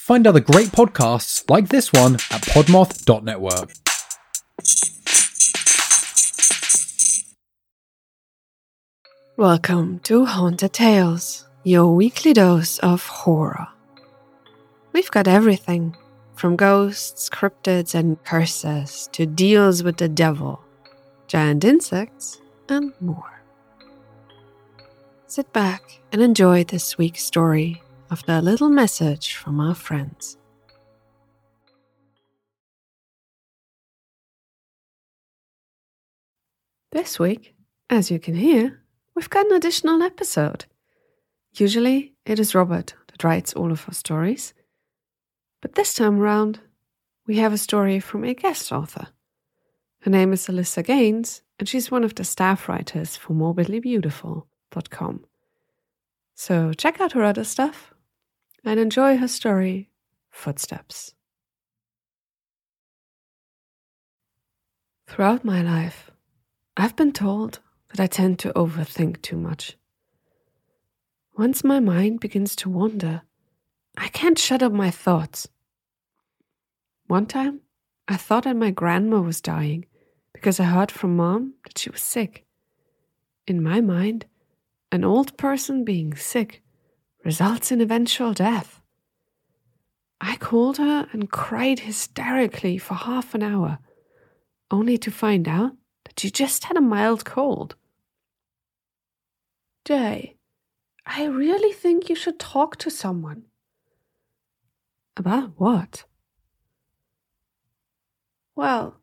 Find other great podcasts like this one at podmoth.network. Welcome to Haunted Tales, your weekly dose of horror. We've got everything from ghosts, cryptids, and curses to deals with the devil, giant insects, and more. Sit back and enjoy this week's story after a little message from our friends. This week, as you can hear, we've got an additional episode. Usually, it is Robert that writes all of our stories, but this time around, we have a story from a guest author. Her name is Allyssa Gaines, and she's one of the staff writers for morbidlybeautiful.com. So check out her other stuff and enjoy her story, Footsteps. Throughout my life, I've been told that I tend to overthink too much. Once my mind begins to wander, I can't shut up my thoughts. One time, I thought that my grandma was dying because I heard from mom that she was sick. In my mind, an old person being sick results in eventual death. I called her and cried hysterically for half an hour, only to find out that she just had a mild cold. Jay, I really think you should talk to someone. About what? Well,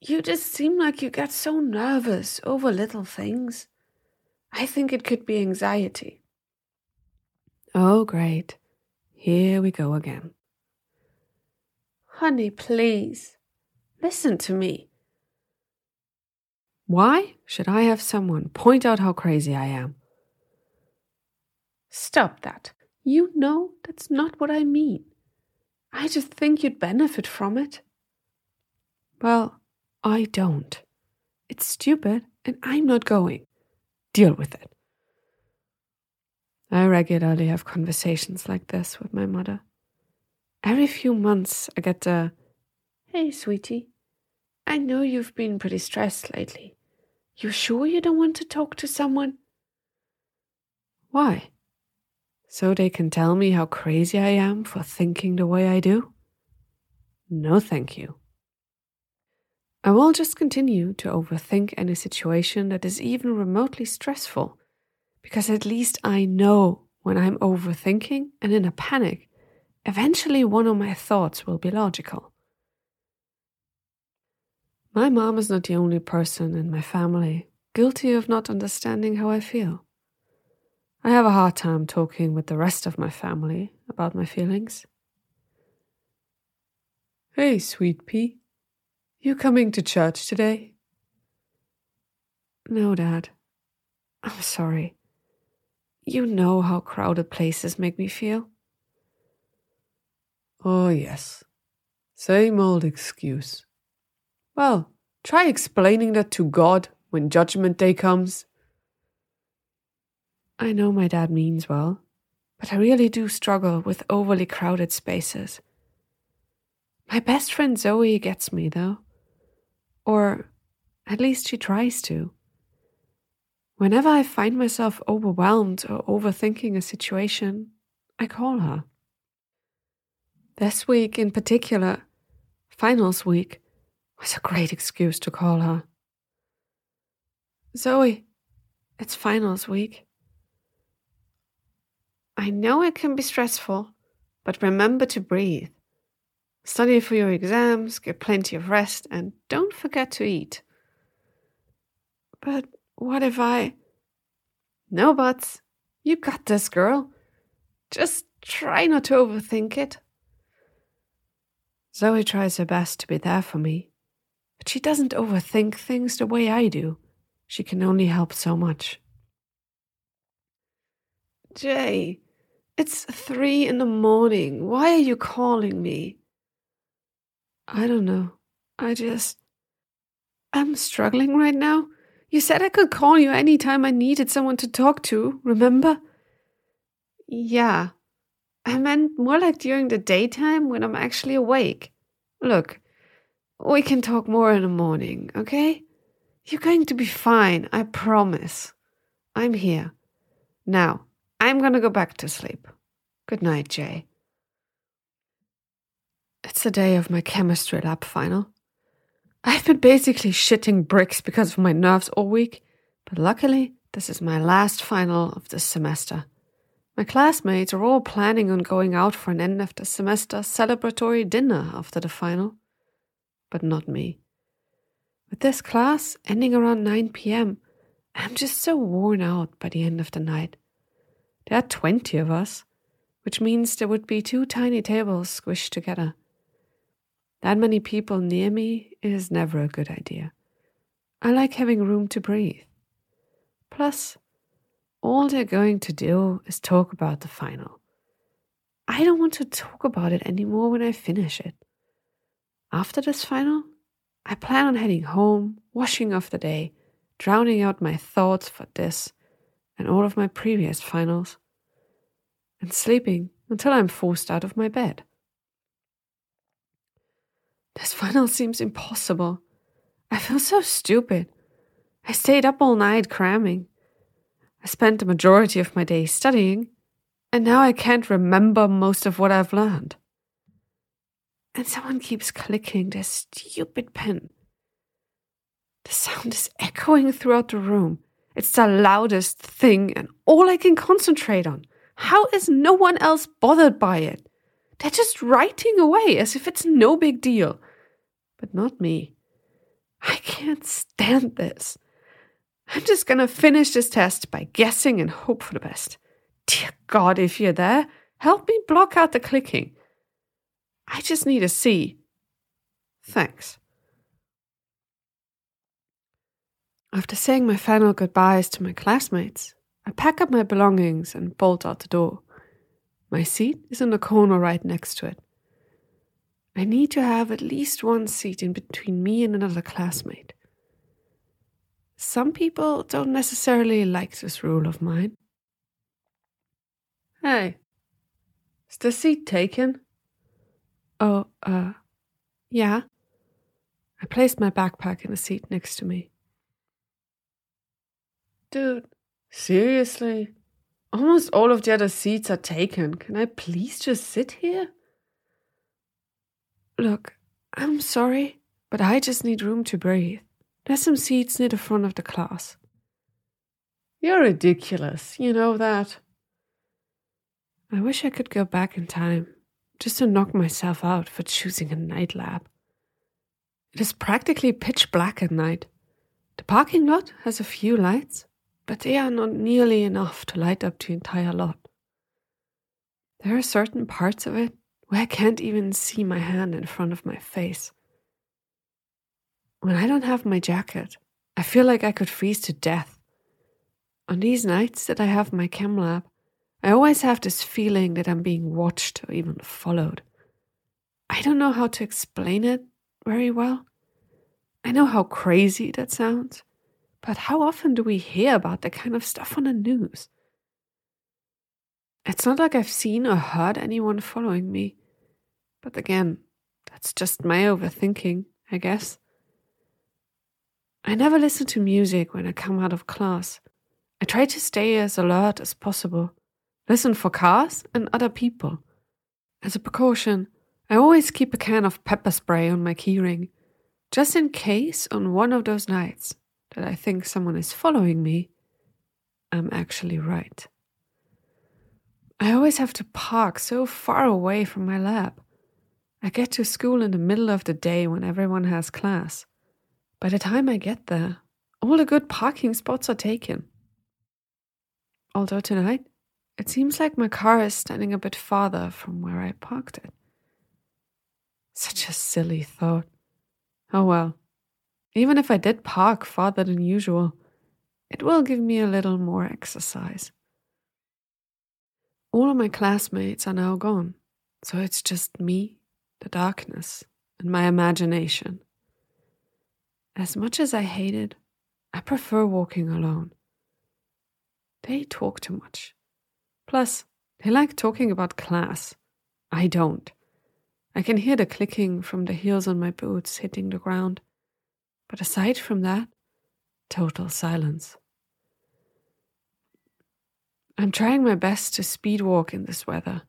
you just seem like you get so nervous over little things. I think it could be anxiety. Oh, great. Here we go again. Honey, please, listen to me. Why should I have someone point out how crazy I am? Stop that. You know that's not what I mean. I just think you'd benefit from it. Well, I don't. It's stupid, and I'm not going. Deal with it. I regularly have conversations like this with my mother. Every few months, I get the Hey, sweetie, I know you've been pretty stressed lately. You sure you don't want to talk to someone? Why? So they can tell me how crazy I am for thinking the way I do? No, thank you. I will just continue to overthink any situation that is even remotely stressful, because at least I know when I'm overthinking and in a panic, eventually one of my thoughts will be logical. My mom is not the only person in my family guilty of not understanding how I feel. I have a hard time talking with the rest of my family about my feelings. Hey, sweet pea. You coming to church today? No, Dad. I'm sorry. You know how crowded places make me feel. Oh, yes. Same old excuse. Well, try explaining that to God when Judgment Day comes. I know my dad means well, but I really do struggle with overly crowded spaces. My best friend Zoe gets me, though. Or at least she tries to. Whenever I find myself overwhelmed or overthinking a situation, I call her. This week in particular, finals week, was a great excuse to call her. Zoe, it's finals week. I know it can be stressful, but remember to breathe. Study for your exams, get plenty of rest, and don't forget to eat. But what if I. No buts. You got this, girl. Just try not to overthink it. Zoe tries her best to be there for me, but she doesn't overthink things the way I do. She can only help so much. Jay, it's three in the morning. Why are you calling me? I don't know. I just. I'm struggling right now. You said I could call you anytime I needed someone to talk to, remember? Yeah. I meant more like during the daytime when I'm actually awake. Look, we can talk more in the morning, okay? You're going to be fine, I promise. I'm here. Now, I'm gonna go back to sleep. Good night, Jay. It's the day of my chemistry lab final. I've been basically shitting bricks because of my nerves all week, but luckily, this is my last final of this semester. My classmates are all planning on going out for an end of the semester celebratory dinner after the final, but not me. With this class ending around 9 pm, I'm just so worn out by the end of the night. There are 20 of us, which means there would be two tiny tables squished together. That many people near me is never a good idea. I like having room to breathe. Plus, all they're going to do is talk about the final. I don't want to talk about it anymore when I finish it. After this final, I plan on heading home, washing off the day, drowning out my thoughts for this and all of my previous finals, and sleeping until I'm forced out of my bed. This final seems impossible. I feel so stupid. I stayed up all night cramming. I spent the majority of my day studying, and now I can't remember most of what I've learned. And someone keeps clicking their stupid pen. The sound is echoing throughout the room. It's the loudest thing and all I can concentrate on. How is no one else bothered by it? They're just writing away as if it's no big deal. But not me. I can't stand this. I'm just gonna finish this test by guessing and hope for the best. Dear God, if you're there, help me block out the clicking. I just need a C. Thanks. After saying my final goodbyes to my classmates, I pack up my belongings and bolt out the door. My seat is in the corner right next to it. I need to have at least one seat in between me and another classmate. Some people don't necessarily like this rule of mine. Hey, is the seat taken? Oh, uh, yeah. I placed my backpack in the seat next to me. Dude, seriously? Almost all of the other seats are taken. Can I please just sit here? Look, I'm sorry, but I just need room to breathe. There's some seats near the front of the class. You're ridiculous, you know that. I wish I could go back in time, just to knock myself out for choosing a night lab. It is practically pitch black at night. The parking lot has a few lights, but they are not nearly enough to light up the entire lot. There are certain parts of it where I can't even see my hand in front of my face. When I don't have my jacket, I feel like I could freeze to death. On these nights that I have my chem lab, I always have this feeling that I'm being watched or even followed. I don't know how to explain it very well. I know how crazy that sounds. But how often do we hear about that kind of stuff on the news? It's not like I've seen or heard anyone following me. But again, that's just my overthinking, I guess. I never listen to music when I come out of class. I try to stay as alert as possible, listen for cars and other people. As a precaution, I always keep a can of pepper spray on my keyring, just in case on one of those nights that I think someone is following me, I'm actually right. I always have to park so far away from my lab. I get to school in the middle of the day when everyone has class. By the time I get there, all the good parking spots are taken. Although tonight, it seems like my car is standing a bit farther from where I parked it. Such a silly thought. Oh well, even if I did park farther than usual, it will give me a little more exercise. All of my classmates are now gone, so it's just me, the darkness, and my imagination. As much as I hate it, I prefer walking alone. They talk too much. Plus, They like talking about class. I don't. I can hear the clicking from the heels on my boots hitting the ground. But aside from that, total silence. I'm trying my best to speed walk in this weather,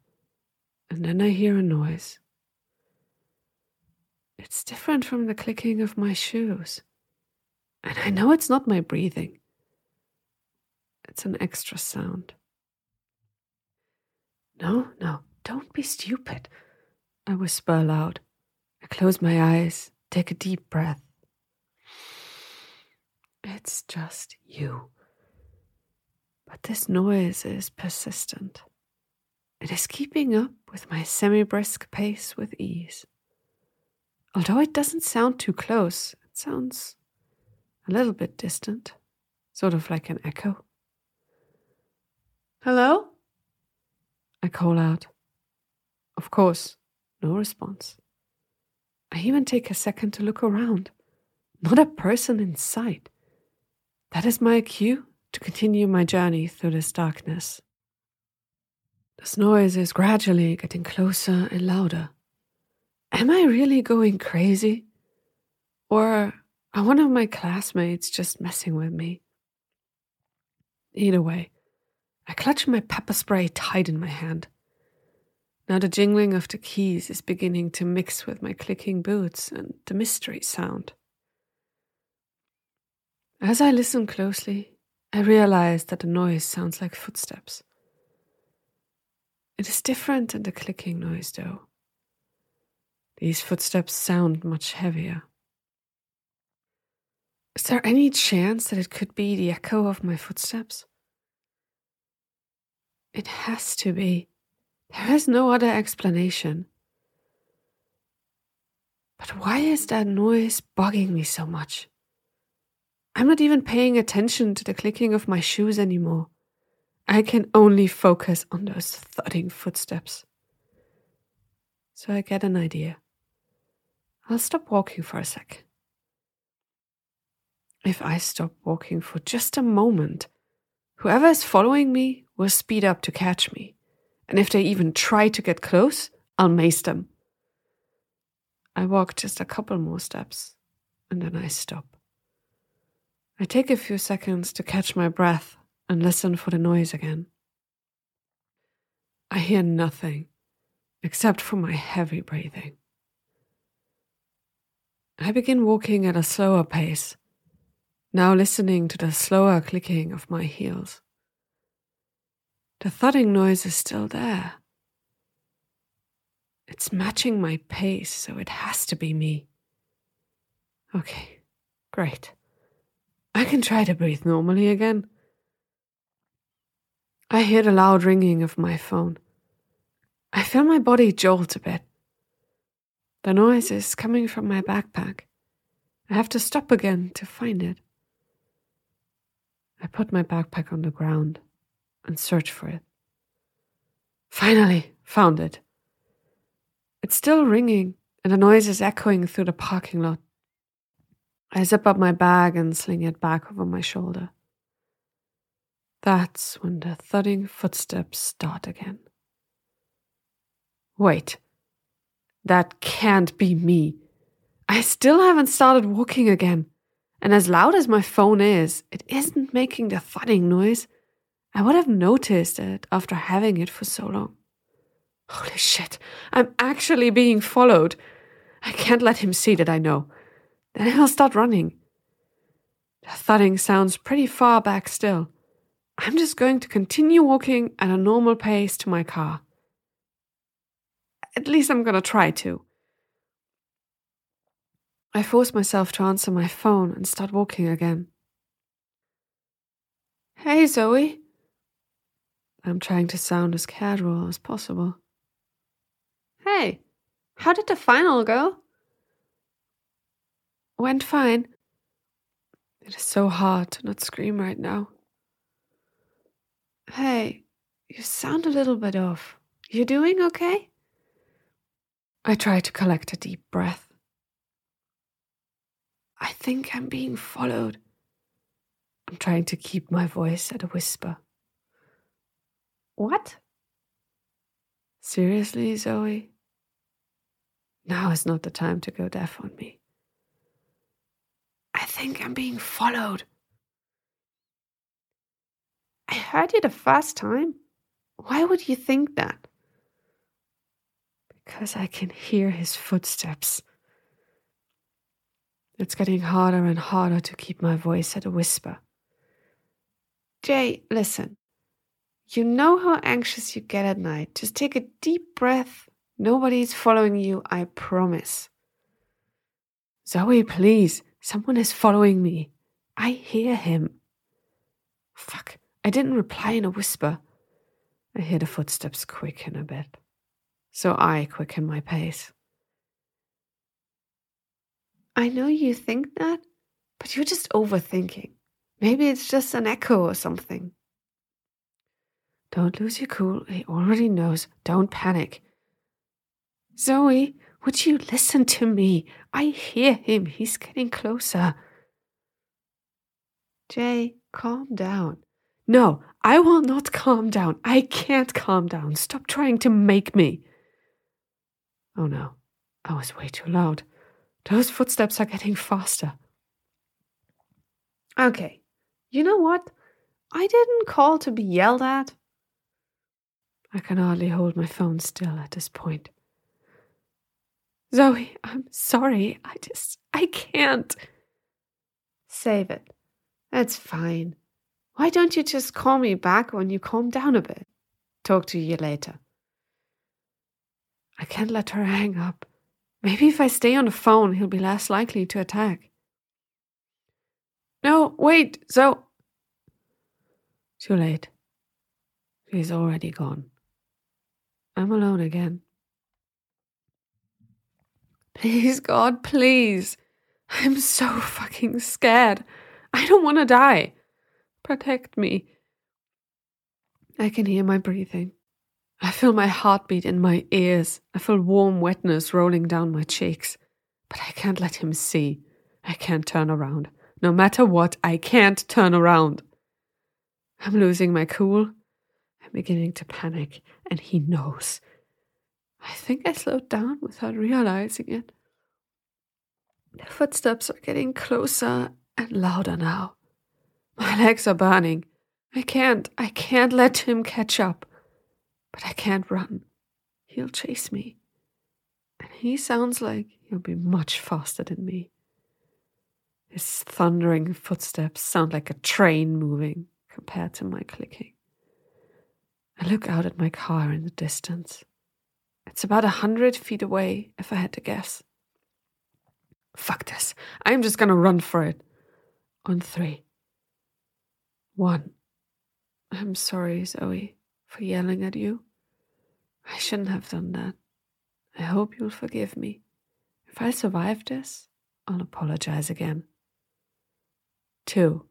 and then I hear a noise. It's different from the clicking of my shoes. And I know it's not my breathing, it's an extra sound. No, no, don't be stupid, I whisper aloud. I close my eyes, take a deep breath. It's just you. But this noise is persistent. It is keeping up with my semi brisk pace with ease. Although it doesn't sound too close, it sounds a little bit distant, sort of like an echo. Hello? I call out. Of course, no response. I even take a second to look around. Not a person in sight. That is my cue to continue my journey through this darkness. This noise is gradually getting closer and louder. Am I really going crazy? Or are one of my classmates just messing with me? Either way, I clutch my pepper spray tight in my hand. Now the jingling of the keys is beginning to mix with my clicking boots and the mystery sound. As I listen closely, I realize that the noise sounds like footsteps. It is different than the clicking noise, though. These footsteps sound much heavier. Is there any chance that it could be the echo of my footsteps? It has to be. There is no other explanation. But why is that noise bugging me so much? I'm not even paying attention to the clicking of my shoes anymore. I can only focus on those thudding footsteps. So I get an idea. I'll stop walking for a sec. If I stop walking for just a moment, whoever is following me will speed up to catch me. And if they even try to get close, I'll mace them. I walk just a couple more steps and then I stop. I take a few seconds to catch my breath and listen for the noise again. I hear nothing except for my heavy breathing. I begin walking at a slower pace, now listening to the slower clicking of my heels. The thudding noise is still there. It's matching my pace, so it has to be me. Okay, great. I can try to breathe normally again. I hear the loud ringing of my phone. I feel my body jolt a bit. The noise is coming from my backpack. I have to stop again to find it. I put my backpack on the ground and search for it. Finally, found it. It's still ringing, and the noise is echoing through the parking lot. I zip up my bag and sling it back over my shoulder. That's when the thudding footsteps start again. Wait, that can't be me. I still haven't started walking again, and as loud as my phone is, it isn't making the thudding noise. I would have noticed it after having it for so long. Holy shit, I'm actually being followed. I can't let him see that I know. Then he'll start running. The thudding sounds pretty far back still. I'm just going to continue walking at a normal pace to my car. At least I'm going to try to. I force myself to answer my phone and start walking again. Hey, Zoe. I'm trying to sound as casual as possible. Hey, how did the final go? Went fine. It is so hard to not scream right now. Hey, you sound a little bit off. You doing okay? I try to collect a deep breath. I think I'm being followed. I'm trying to keep my voice at a whisper. What? Seriously, Zoe? Now is not the time to go deaf on me. Think I'm being followed. I heard you the first time. Why would you think that? Because I can hear his footsteps. It's getting harder and harder to keep my voice at a whisper. Jay, listen. You know how anxious you get at night. Just take a deep breath. Nobody's following you, I promise. Zoe, please. Someone is following me. I hear him. Fuck. I didn't reply in a whisper. I hear the footsteps quicken a bit. So I quicken my pace. I know you think that, but you're just overthinking. Maybe it's just an echo or something. Don't lose your cool. He already knows. Don't panic. Zoe, would you listen to me? I hear him. He's getting closer. Jay, calm down. No, I will not calm down. I can't calm down. Stop trying to make me. Oh no, I was way too loud. Those footsteps are getting faster. Okay, you know what? I didn't call to be yelled at. I can hardly hold my phone still at this point. Zoe, I'm sorry. I just, I can't. Save it. That's fine. Why don't you just call me back when you calm down a bit? Talk to you later. I can't let her hang up. Maybe if I stay on the phone, he'll be less likely to attack. No, wait, so. Too late. She's already gone. I'm alone again. Please, God, please. I'm so fucking scared. I don't want to die. Protect me. I can hear my breathing. I feel my heartbeat in my ears. I feel warm wetness rolling down my cheeks. But I can't let him see. I can't turn around. No matter what, I can't turn around. I'm losing my cool. I'm beginning to panic, and he knows. I think I slowed down without realizing it. The footsteps are getting closer and louder now. My legs are burning. I can't, I can't let him catch up. But I can't run. He'll chase me. And he sounds like he'll be much faster than me. His thundering footsteps sound like a train moving compared to my clicking. I look out at my car in the distance. It's about a hundred feet away, if I had to guess. Fuck this. I'm just gonna run for it. On three. One. I'm sorry, Zoe, for yelling at you. I shouldn't have done that. I hope you'll forgive me. If I survive this, I'll apologize again. Two.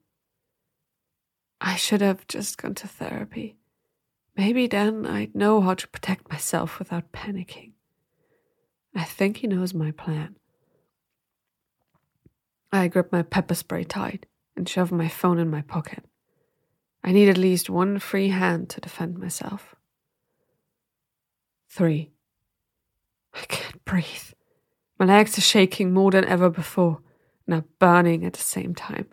I should have just gone to therapy. Maybe then I'd know how to protect myself without panicking. I think he knows my plan. I grip my pepper spray tight and shove my phone in my pocket. I need at least one free hand to defend myself. Three. I can't breathe. My legs are shaking more than ever before and are burning at the same time.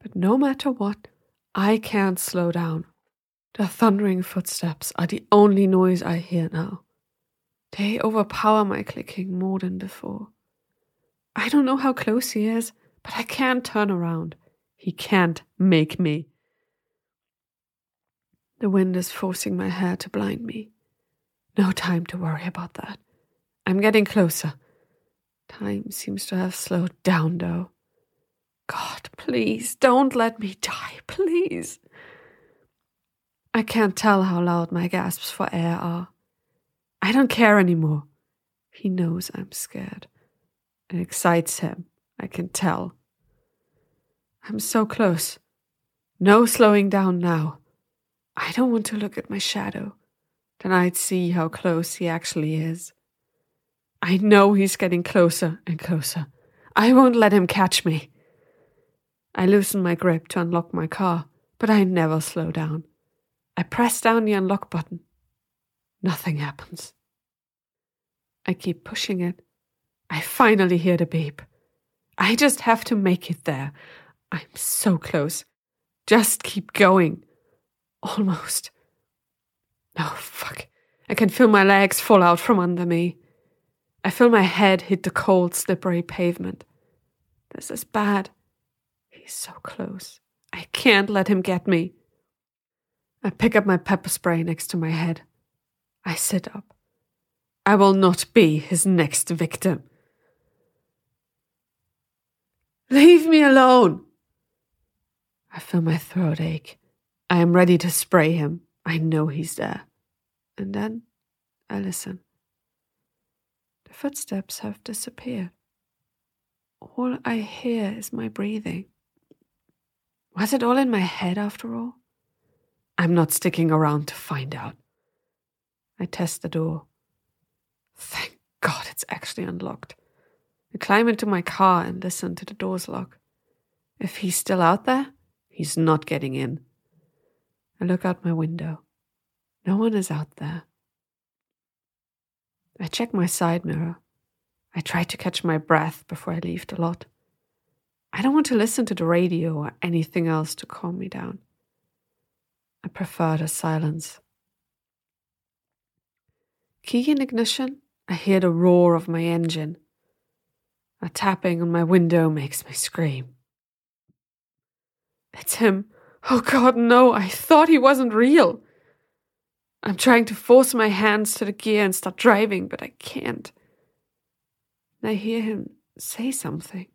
But no matter what, I can't slow down. The thundering footsteps are the only noise I hear now. They overpower my clicking more than before. I don't know how close he is, but I can't turn around. He can't make me. The wind is forcing my hair to blind me. No time to worry about that. I'm getting closer. Time seems to have slowed down, though. God, please, don't let me die, please. I can't tell how loud my gasps for air are. I don't care anymore. He knows I'm scared. It excites him, I can tell. I'm so close. No slowing down now. I don't want to look at my shadow. Then I'd see how close he actually is. I know he's getting closer and closer. I won't let him catch me. I loosen my grip to unlock my car, but I never slow down. I press down the unlock button. Nothing happens. I keep pushing it. I finally hear the beep. I just have to make it there. I'm so close. Just keep going. Almost. Oh, fuck. I can feel my legs fall out from under me. I feel my head hit the cold, slippery pavement. This is bad. He's so close. I can't let him get me. I pick up my pepper spray next to my head. I sit up. I will not be his next victim. Leave me alone. I feel my throat ache. I am ready to spray him. I know he's there. And then I listen. The footsteps have disappeared. All I hear is my breathing. Was it all in my head after all? I'm not sticking around to find out. I test the door. Thank God it's actually unlocked. I climb into my car and listen to the doors lock. If he's still out there, he's not getting in. I look out my window. No one is out there. I check my side mirror. I try to catch my breath before I leave the lot. I don't want to listen to the radio or anything else to calm me down. I prefer the silence. Key in ignition, I hear the roar of my engine. A tapping on my window makes me scream. It's him. Oh God, no, I thought he wasn't real. I'm trying to force my hands to the gear and start driving, but I can't. And I hear him say something.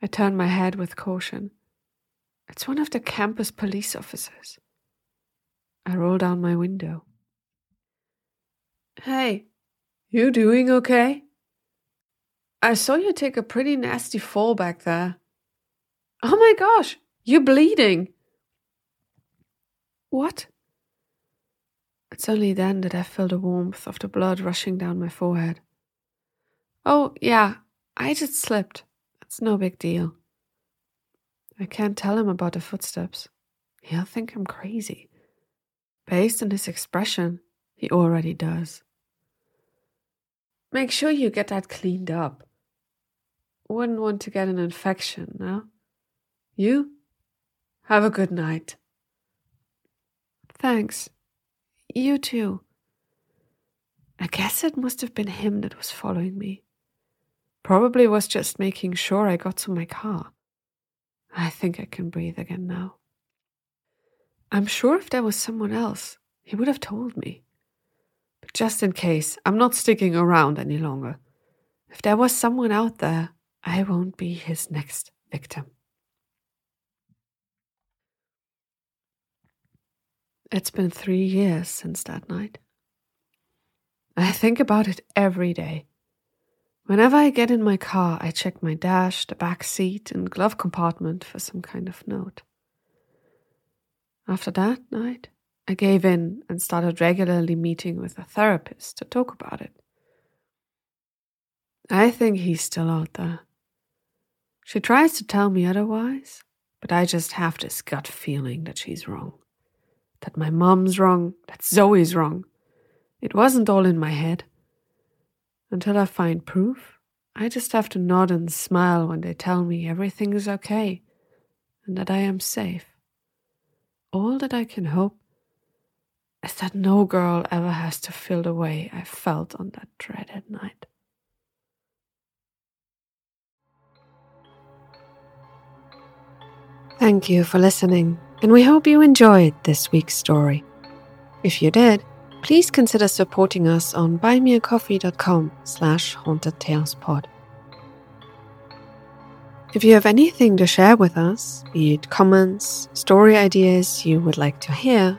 I turn my head with caution. It's one of the campus police officers. I roll down my window. Hey, you doing okay? I saw you take a pretty nasty fall back there. Oh my gosh, you're bleeding. What? It's only then that I feel the warmth of the blood rushing down my forehead. Oh, yeah, I just slipped. It's no big deal. I can't tell him about the footsteps. He'll think I'm crazy. Based on his expression, he already does. Make sure you get that cleaned up. Wouldn't want to get an infection, no? You? Have a good night. Thanks. You too. I guess it must have been him that was following me. Probably was just making sure I got to my car. I think I can breathe again now. I'm sure if there was someone else, he would have told me. But just in case, I'm not sticking around any longer. If there was someone out there, I won't be his next victim. It's been three years since that night. I think about it every day. Whenever I get in my car, I check my dash, the back seat, and glove compartment for some kind of note. After that night, I gave in and started regularly meeting with a therapist to talk about it. I think he's still out there. She tries to tell me otherwise, but I just have this gut feeling that she's wrong. That my mom's wrong, that Zoe's wrong. It wasn't all in my head. Until I find proof, I just have to nod and smile when they tell me everything is okay and that I am safe. All that I can hope is that no girl ever has to feel the way I felt on that dreaded night. Thank you for listening, and we hope you enjoyed this week's story. If you did, please consider supporting us on buymeacoffee.com slash hauntedtalespod. If you have anything to share with us, be it comments, story ideas you would like to hear,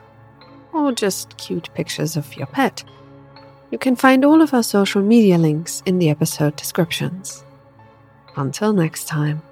or just cute pictures of your pet, you can find all of our social media links in the episode descriptions. Until next time.